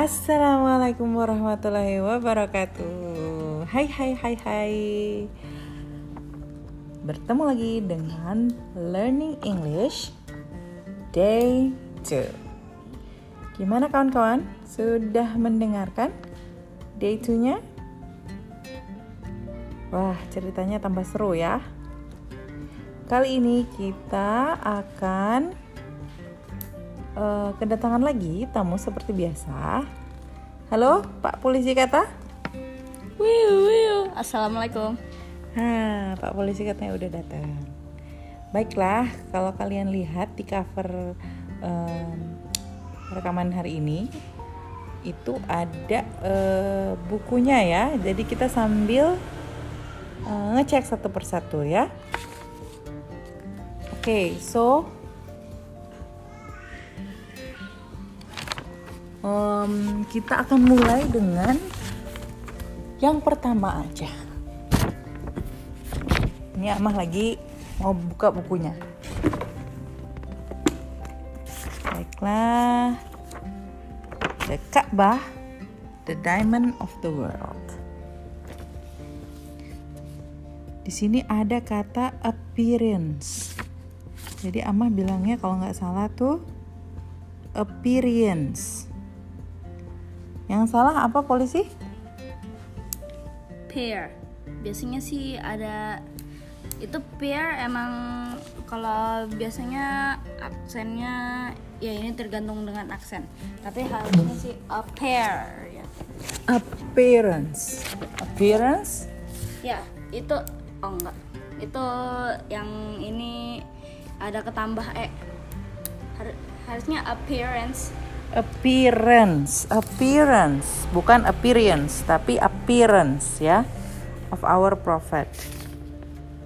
Assalamualaikum warahmatullahi wabarakatuh Hai hai hai hai Bertemu lagi dengan Learning English Day 2 Gimana kawan-kawan? Sudah mendengarkan Day 2 nya? Wah ceritanya tambah seru ya Kali ini kita akan uh, kedatangan lagi tamu seperti biasa. Halo, Pak Polisi kata? Wiu, wiu. Assalamualaikum. Hah, Pak Polisi katanya udah datang. Baiklah, kalau kalian lihat di cover um, rekaman hari ini itu ada uh, bukunya ya. Jadi kita sambil uh, ngecek satu persatu ya. Oke, okay, so um, kita akan mulai dengan yang pertama aja. Ini Amah lagi mau buka bukunya. Baiklah. The Ka'bah, the diamond of the world. Di sini ada kata appearance. Jadi Amah bilangnya kalau nggak salah tuh appearance. Yang salah apa polisi? Pair. Biasanya sih ada itu pair emang kalau biasanya aksennya ya ini tergantung dengan aksen. Tapi harusnya sih a pair ya. Appearance. Appearance? Ya, itu oh enggak. Itu yang ini ada ketambah e. harusnya appearance appearance. Appearance. Bukan appearance tapi appearance ya of our prophet.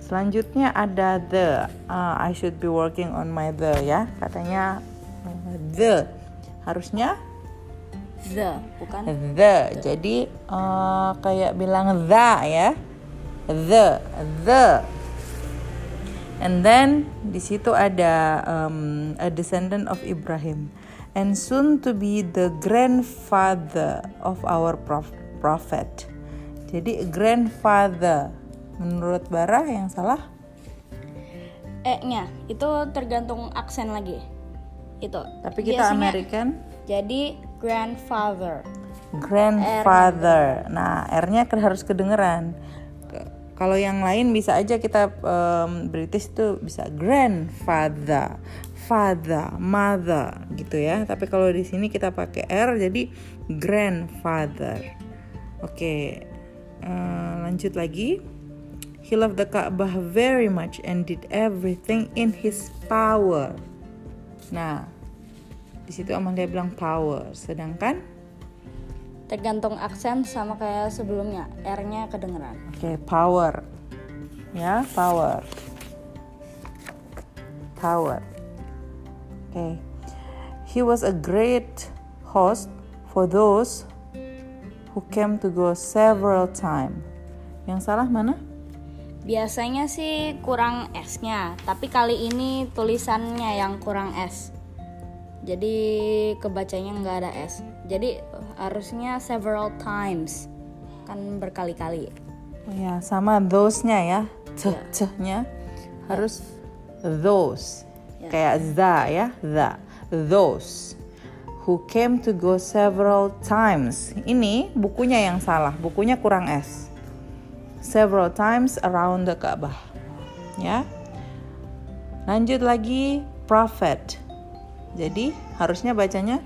Selanjutnya ada the. Uh, I should be working on my the ya. Katanya uh, the. Harusnya? The bukan? The, the. jadi uh, kayak bilang the ya. The. The. And then di situ ada um, a descendant of Ibrahim and soon to be the grandfather of our prophet. Jadi grandfather menurut Bara yang salah? E-nya itu tergantung aksen lagi. Itu. Tapi kita Biasanya, American. Jadi grandfather. Grandfather. R nah, R-nya harus kedengeran. Kalau yang lain bisa aja kita um, British itu bisa grandfather father, mother gitu ya. Tapi kalau di sini kita pakai r jadi grandfather. Oke, uh, lanjut lagi. He loved the Ka'bah very much and did everything in his power. Nah, di situ Amalia bilang power, sedangkan tergantung aksen sama kayak sebelumnya, R-nya kedengeran. Oke, okay, power. Ya, power. Power. Okay. He was a great host for those who came to go several times. Yang salah mana? Biasanya sih kurang S-nya, tapi kali ini tulisannya yang kurang S. Jadi kebacanya nggak ada S. Jadi harusnya several times, kan berkali-kali. Oh ya, sama those-nya ya, yeah. harus those yeah. kayak the ya the those who came to go several times. Ini bukunya yang salah bukunya kurang s. Several times around the Ka'bah ya. Lanjut lagi prophet. Jadi harusnya bacanya?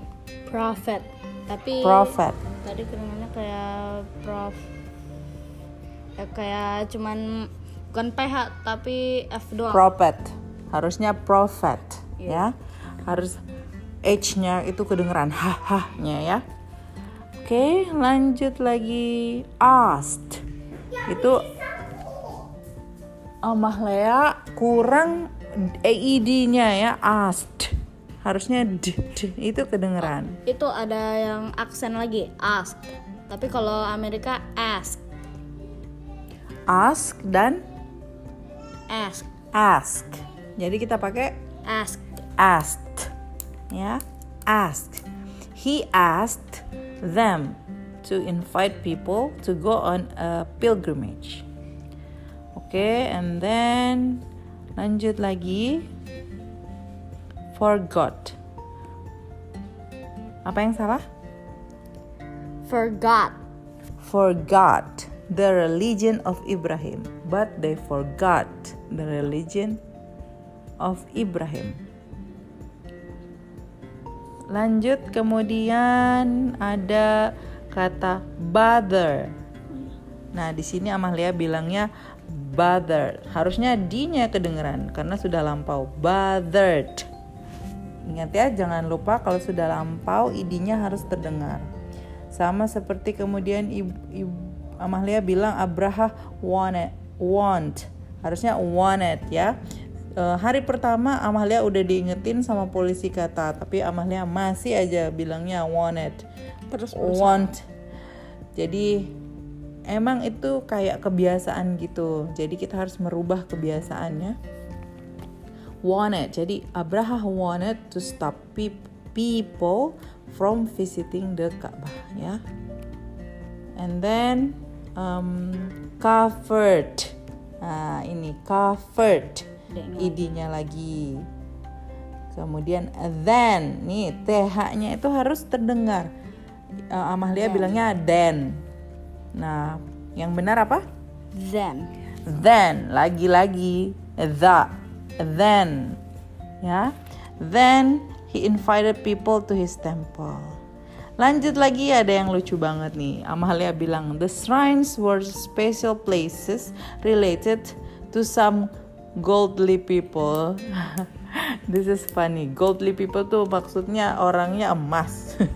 Prophet. Tapi prophet. tadi kedengarannya kayak prof ya, kayak cuman bukan PH tapi F doang. Prophet harusnya prophet yeah. ya. Harus H-nya itu kedengeran hah-hahnya ya. Oke okay, lanjut lagi. Asked. Itu oh, Mahlea kurang EID-nya ya. Asked. Harusnya d, d itu kedengeran. Oh, itu ada yang aksen lagi asked. Tapi kalau Amerika ask ask dan ask ask jadi kita pakai asked. Asked. Ya, asked. he asked them to invite people to go on a pilgrimage. Oke, okay, and then lanjut lagi. Forgot. Apa yang salah? Forgot. Forgot the religion of Ibrahim, but they forgot the religion of Ibrahim. Lanjut kemudian ada kata bother. Nah, di sini Amalia bilangnya bother. Harusnya D-nya kedengeran karena sudah lampau. Bothered. Ingat ya, jangan lupa kalau sudah lampau id-nya harus terdengar. Sama seperti kemudian ibu, ibu Amalia bilang Abraha wanted, want. Harusnya wanted ya uh, hari pertama Amalia udah diingetin sama polisi kata tapi Amalia masih aja bilangnya wanted. Terus want. Jadi emang itu kayak kebiasaan gitu. Jadi kita harus merubah kebiasaannya. Wanted. Jadi Abraha wanted to stop people from visiting the Ka'bah ya. And then um, covered. Nah ini covered id-nya lagi. Kemudian then, nih th-nya itu harus terdengar. Uh, Amalia then. bilangnya then. Nah, yang benar apa? Then. Then, lagi-lagi the. Then. Ya. Then he invited people to his temple. Lanjut lagi ada yang lucu banget nih. Amalia bilang the shrines were special places related to some goldly people. This is funny. Goldly people tuh maksudnya orangnya emas.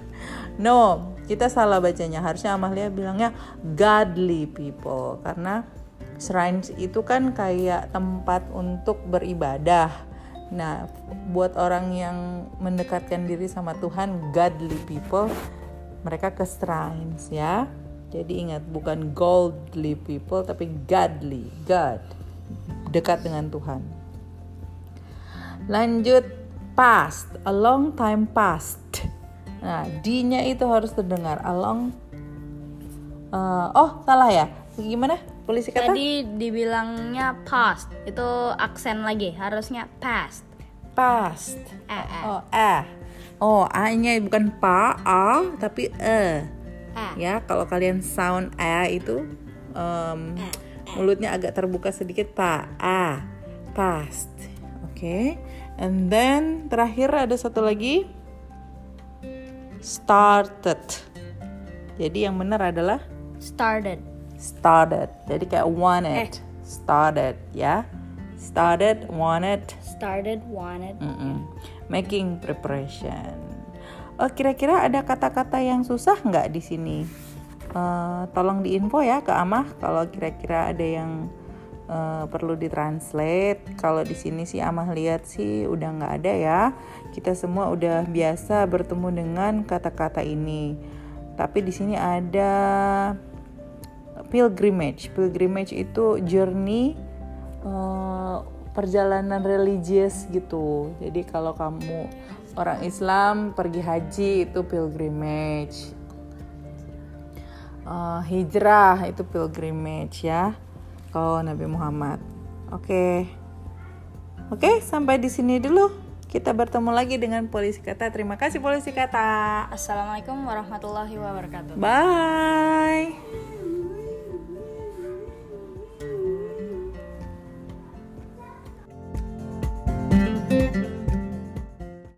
No kita salah bacanya. Harusnya Amalia bilangnya godly people. Karena shrines itu kan kayak tempat untuk beribadah. Nah buat orang yang mendekatkan diri sama Tuhan godly people mereka ke shrines ya. Jadi ingat bukan goldly people tapi godly. God dekat dengan Tuhan. Lanjut past, a long time past. Nah, D-nya itu harus terdengar a long uh, oh, salah ya. Gimana? Polisi kata? Tadi dibilangnya past. Itu aksen lagi, harusnya past. Past. Eh, eh. Oh, eh. Oh, A-nya bukan pa, A, tapi e. Eh. Ya, kalau kalian sound E itu um, eh mulutnya agak terbuka sedikit ta a past. Oke okay. and then terakhir ada satu lagi. Started. Jadi yang benar adalah started. Started. Jadi kayak wanted. Eh. started ya. Started wanted. Started wanted. Mm -mm. making preparation. Oh kira-kira ada kata-kata yang susah nggak di sini uh, tolong diinfo ya ke Amah kalau kira-kira ada yang uh, perlu ditranslate. Kalau di sini sih Amah lihat sih udah nggak ada ya. Kita semua udah biasa bertemu dengan kata-kata ini. Tapi di sini ada pilgrimage. Pilgrimage itu journey uh, perjalanan religius gitu. Jadi kalau kamu orang Islam pergi haji itu pilgrimage uh, hijrah itu pilgrimage ya kalau Nabi Muhammad. Oke. Okay. Oke, okay, sampai di sini dulu. Kita bertemu lagi dengan polisi kata. Terima kasih polisi kata. Assalamualaikum warahmatullahi wabarakatuh. Bye.